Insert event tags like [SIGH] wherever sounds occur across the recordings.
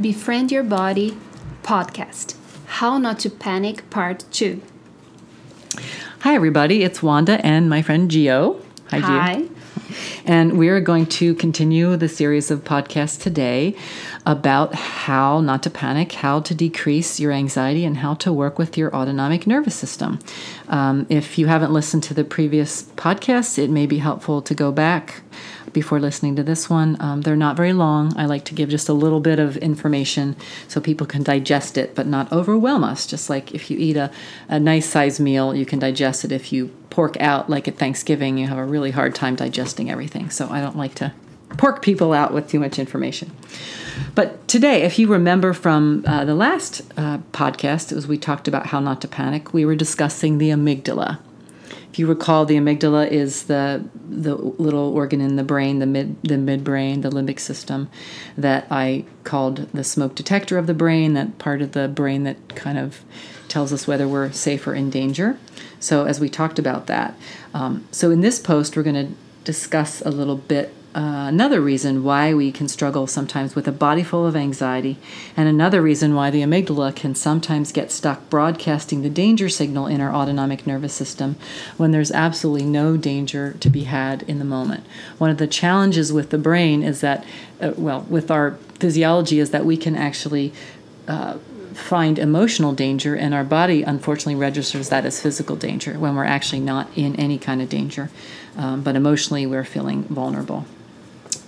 Befriend Your Body podcast How Not to Panic Part 2. Hi, everybody. It's Wanda and my friend Gio. Hi, Gio. Hi. And we're going to continue the series of podcasts today about how not to panic, how to decrease your anxiety, and how to work with your autonomic nervous system. Um, if you haven't listened to the previous podcasts, it may be helpful to go back before listening to this one. Um, they're not very long. I like to give just a little bit of information so people can digest it, but not overwhelm us. Just like if you eat a, a nice size meal, you can digest it. If you pork out, like at Thanksgiving, you have a really hard time digesting everything. So I don't like to pork people out with too much information. But today, if you remember from uh, the last uh, podcast, as we talked about how not to panic, we were discussing the amygdala. If you recall, the amygdala is the the little organ in the brain, the mid the midbrain, the limbic system, that I called the smoke detector of the brain. That part of the brain that kind of tells us whether we're safe or in danger. So as we talked about that, um, so in this post we're going to discuss a little bit uh, another reason why we can struggle sometimes with a body full of anxiety, and another reason why the amygdala can sometimes get stuck broadcasting the danger signal in our autonomic nervous system when there's absolutely no danger to be had in the moment. One of the challenges with the brain is that, uh, well, with our physiology, is that we can actually uh, find emotional danger, and our body unfortunately registers that as physical danger when we're actually not in any kind of danger. Um, but emotionally, we're feeling vulnerable.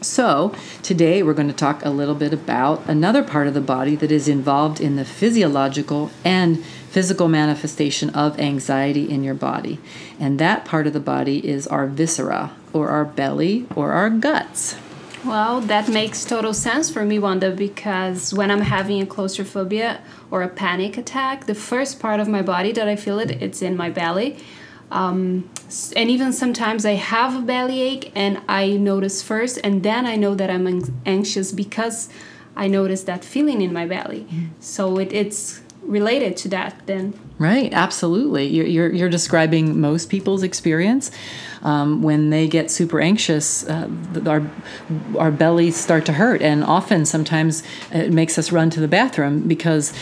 So, today we're going to talk a little bit about another part of the body that is involved in the physiological and physical manifestation of anxiety in your body. And that part of the body is our viscera, or our belly, or our guts. Well, that makes total sense for me, Wanda, because when I'm having a claustrophobia or a panic attack, the first part of my body that I feel it, it's in my belly. Um, and even sometimes I have a bellyache and I notice first, and then I know that I'm anxious because I notice that feeling in my belly. Mm. So it, it's related to that then. Right, absolutely. You're, you're, you're describing most people's experience. Um, when they get super anxious, uh, our, our bellies start to hurt. And often, sometimes, it makes us run to the bathroom because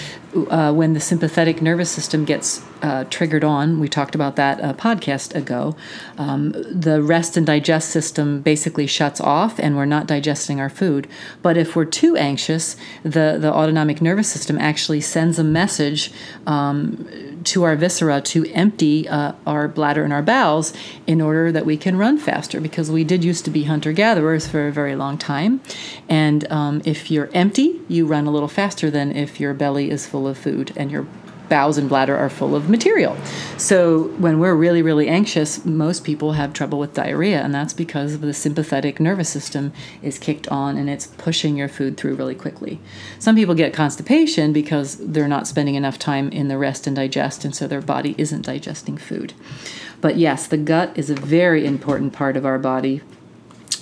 uh, when the sympathetic nervous system gets uh, triggered on, we talked about that a podcast ago, um, the rest and digest system basically shuts off and we're not digesting our food. But if we're too anxious, the, the autonomic nervous system actually sends a message um, to our viscera to empty uh, our bladder and our bowels in order that we can run faster because we did used to be hunter gatherers for a very long time. And um, if you're empty, you run a little faster than if your belly is full of food and your bowels and bladder are full of material. So when we're really, really anxious, most people have trouble with diarrhea, and that's because the sympathetic nervous system is kicked on and it's pushing your food through really quickly. Some people get constipation because they're not spending enough time in the rest and digest, and so their body isn't digesting food. But yes, the gut is a very important part of our body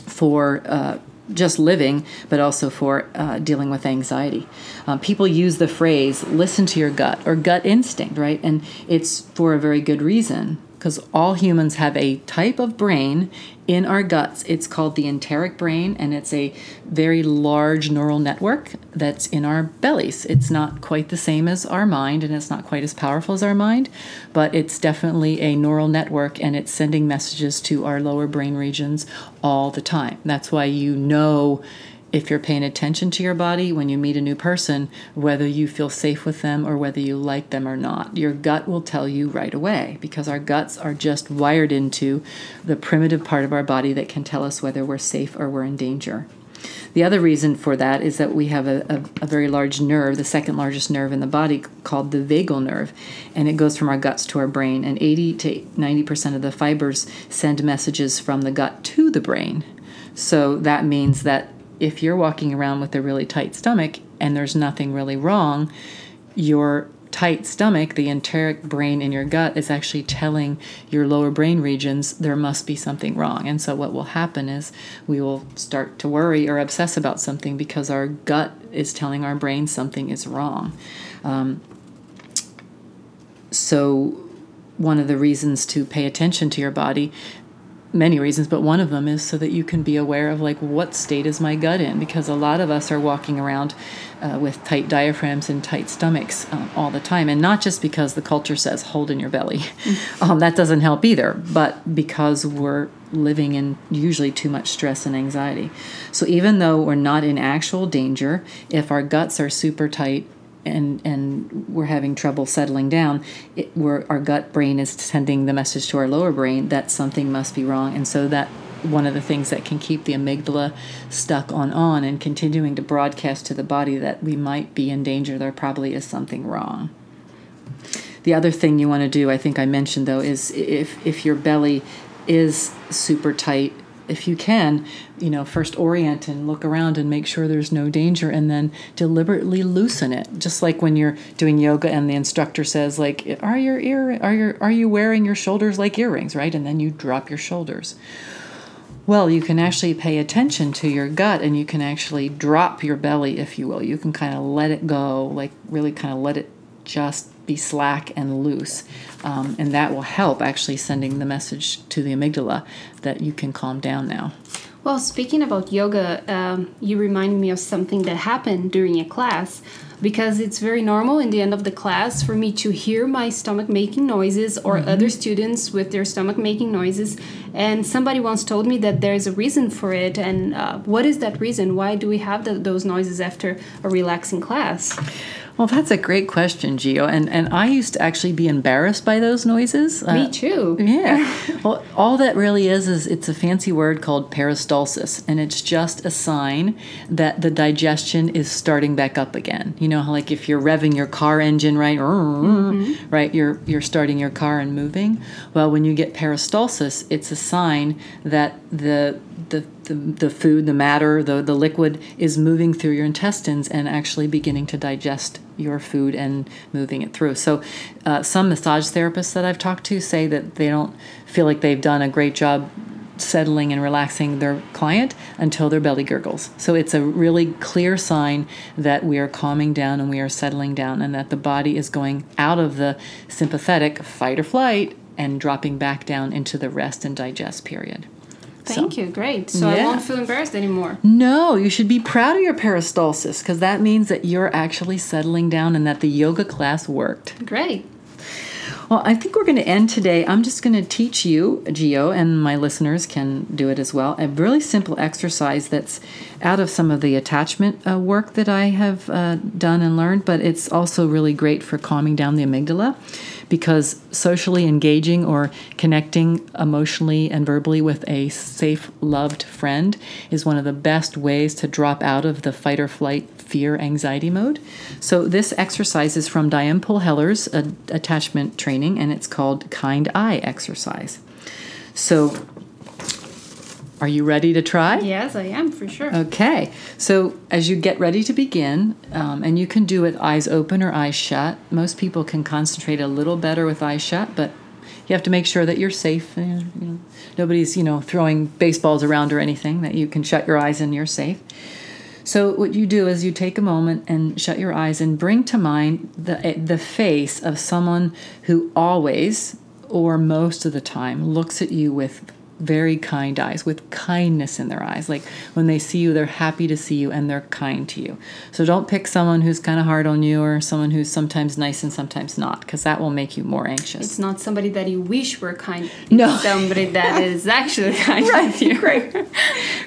for uh, just living, but also for uh, dealing with anxiety. Um, people use the phrase listen to your gut or gut instinct, right? And it's for a very good reason because all humans have a type of brain in our guts. It's called the enteric brain, and it's a very large neural network that's in our bellies. It's not quite the same as our mind, and it's not quite as powerful as our mind, but it's definitely a neural network, and it's sending messages to our lower brain regions all the time. That's why you know if you're paying attention to your body when you meet a new person, whether you feel safe with them or whether you like them or not. Your gut will tell you right away because our guts are just wired into the primitive part of our body that can tell us whether we're safe or we're in danger. The other reason for that is that we have a, a, a, very large nerve, the second largest nerve in the body, called the vagal nerve, and it goes from our guts to our brain. And 80 to 90% of the fibers send messages from the gut to the brain. So that means that if you're walking around with a really tight stomach and there's nothing really wrong, your tight stomach, the enteric brain in your gut, is actually telling your lower brain regions there must be something wrong. And so, what will happen is we will start to worry or obsess about something because our gut is telling our brain something is wrong. Um, so, one of the reasons to pay attention to your body many reasons, but one of them is so that you can be aware of like what state is my gut in, because a lot of us are walking around uh, with tight diaphragms and tight stomachs um, all the time, and not just because the culture says hold in your belly, [LAUGHS] um, that doesn't help either, but because we're living in usually too much stress and anxiety. So even though we're not in actual danger, if our guts are super tight and and we're having trouble settling down, it, we're, our gut brain is sending the message to our lower brain that something must be wrong, and so that one of the things that can keep the amygdala stuck on on and continuing to broadcast to the body that we might be in danger. There probably is something wrong. The other thing you want to do, I think I mentioned though, is if if your belly is super tight if you can, you know, first orient and look around and make sure there's no danger and then deliberately loosen it. Just like when you're doing yoga and the instructor says like, "Are your ear are your are you wearing your shoulders like earrings?" right? And then you drop your shoulders. Well, you can actually pay attention to your gut and you can actually drop your belly, if you will. You can kind of let it go, like really kind of let it just be slack and loose. Um, and that will help actually sending the message to the amygdala that you can calm down now. Well, speaking about yoga, um, you reminded me of something that happened during a class because it's very normal in the end of the class for me to hear my stomach making noises or mm-hmm. other students with their stomach making noises. And somebody once told me that there's a reason for it. And uh, what is that reason? Why do we have the, those noises after a relaxing class? Well, that's a great question, Gio. And and I used to actually be embarrassed by those noises. Me uh, too. Yeah. [LAUGHS] well, all that really is is it's a fancy word called peristalsis, and it's just a sign that the digestion is starting back up again. You know, like if you're revving your car engine, right? Mm-hmm. Right, you're you're starting your car and moving. Well, when you get peristalsis, it's a sign that the the, the, the food, the matter, the, the liquid is moving through your intestines and actually beginning to digest your food and moving it through. So, uh, some massage therapists that I've talked to say that they don't feel like they've done a great job settling and relaxing their client until their belly gurgles. So, it's a really clear sign that we are calming down and we are settling down, and that the body is going out of the sympathetic fight or flight and dropping back down into the rest and digest period. Thank so, you. Great. So yeah. I won't feel embarrassed anymore. No, you should be proud of your peristalsis because that means that you're actually settling down and that the yoga class worked. Great. Well, I think we're going to end today. I'm just going to teach you, Gio, and my listeners can do it as well, a really simple exercise that's out of some of the attachment uh, work that I have uh, done and learned, but it's also really great for calming down the amygdala because socially engaging or connecting emotionally and verbally with a safe, loved friend is one of the best ways to drop out of the fight or flight fear anxiety mode. So, this exercise is from Diane Poole Heller's uh, attachment training and it's called Kind Eye Exercise. So, are you ready to try? Yes, I am for sure. Okay. So, as you get ready to begin, um, and you can do it eyes open or eyes shut, most people can concentrate a little better with eyes shut, but you have to make sure that you're safe. And, you know, nobody's, you know, throwing baseballs around or anything, that you can shut your eyes and you're safe. So, what you do is you take a moment and shut your eyes and bring to mind the, eh, the face of someone who always or most of the time looks at you with very kind eyes with kindness in their eyes. Like when they see you, they're happy to see you and they're kind to you. So don't pick someone who's kind of hard on you or someone who's sometimes nice and sometimes not, because that will make you more anxious. It's not somebody that you wish were kind. No, somebody that is actually [LAUGHS] kind right. with you. Great,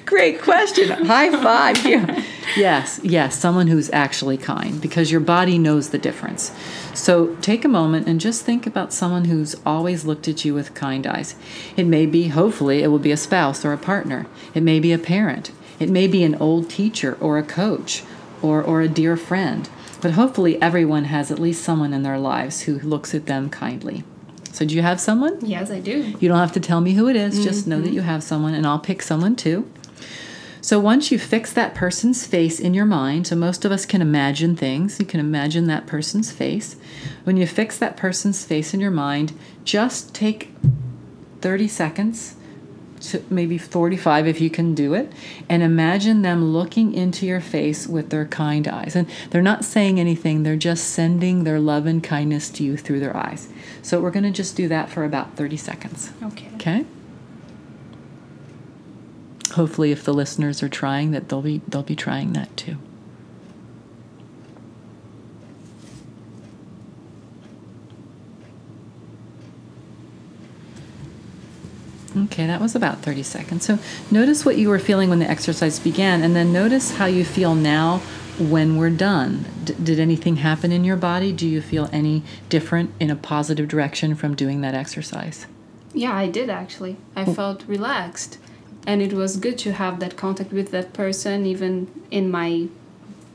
great question. High five. Yeah. Yes, yes, someone who's actually kind, because your body knows the difference. So take a moment and just think about someone who's always looked at you with kind eyes. It may be, hopefully, it will be a spouse or a partner. It may be a parent. It may be an old teacher or a coach or, or a dear friend. But hopefully, everyone has at least someone in their lives who looks at them kindly. So, do you have someone? Yes, I do. You don't have to tell me who it is, mm-hmm. just know that you have someone, and I'll pick someone too. So once you fix that person's face in your mind, so most of us can imagine things, you can imagine that person's face. When you fix that person's face in your mind, just take 30 seconds to maybe 45 if you can do it and imagine them looking into your face with their kind eyes. And they're not saying anything they're just sending their love and kindness to you through their eyes. So we're going to just do that for about 30 seconds. Okay. Okay hopefully, if the listeners are trying, that they'll be they'll be trying that too. Okay, that was about 30 seconds. So notice what you were feeling when the exercise began, and then notice how you feel now when we're done. D- did anything happen in your body? Do you feel any different in a positive direction from doing that exercise? Yeah, I did actually. I felt relaxed. And it was good to have that contact with that person, even in my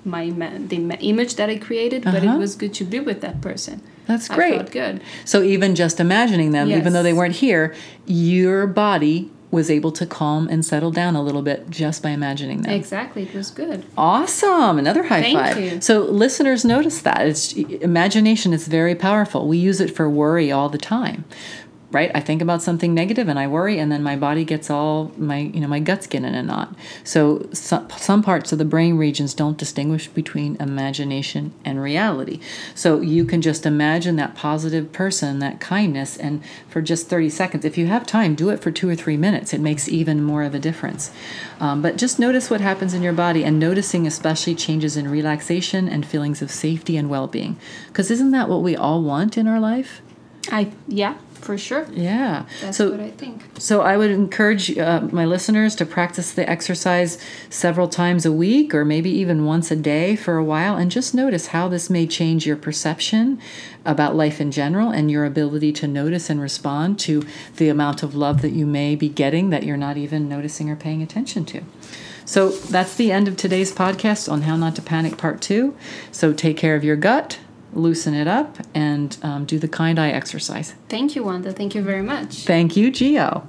my the image that I created. But Uh-huh. it was good to be with that person. That's great. felt good. So even just imagining them, even though they weren't here, your body was able to calm and settle down a little bit just by imagining them. Exactly, it was good. Awesome. Another high Thank five. you. So listeners notice that. It's imagination is very powerful. We use it for worry all the time. Right? I think about something negative and I worry and then my body gets all my you know my guts get in a knot. So some, some parts of the brain regions don't distinguish between imagination and reality. So you can just imagine that positive person, that kindness and for just 30 seconds. If you have time, do it for 2 or 3 minutes. It makes even more of a difference. Um, but just notice what happens in your body and noticing especially changes in relaxation and feelings of safety and well-being. Cuz isn't that what we all want in our life? I yeah, for sure. Yeah. That's so what I think. so I would encourage uh, my listeners to practice the exercise several times a week or maybe even once a day for a while and just notice how this may change your perception about life in general and your ability to notice and respond to the amount of love that you may be getting that you're not even noticing or paying attention to. So that's the end of today's podcast on How Not to Panic Part 2. So take care of your gut, loosen it up, and um, do the kind eye exercise. Thank you, Wanda. Thank you very much. Thank you, Gio.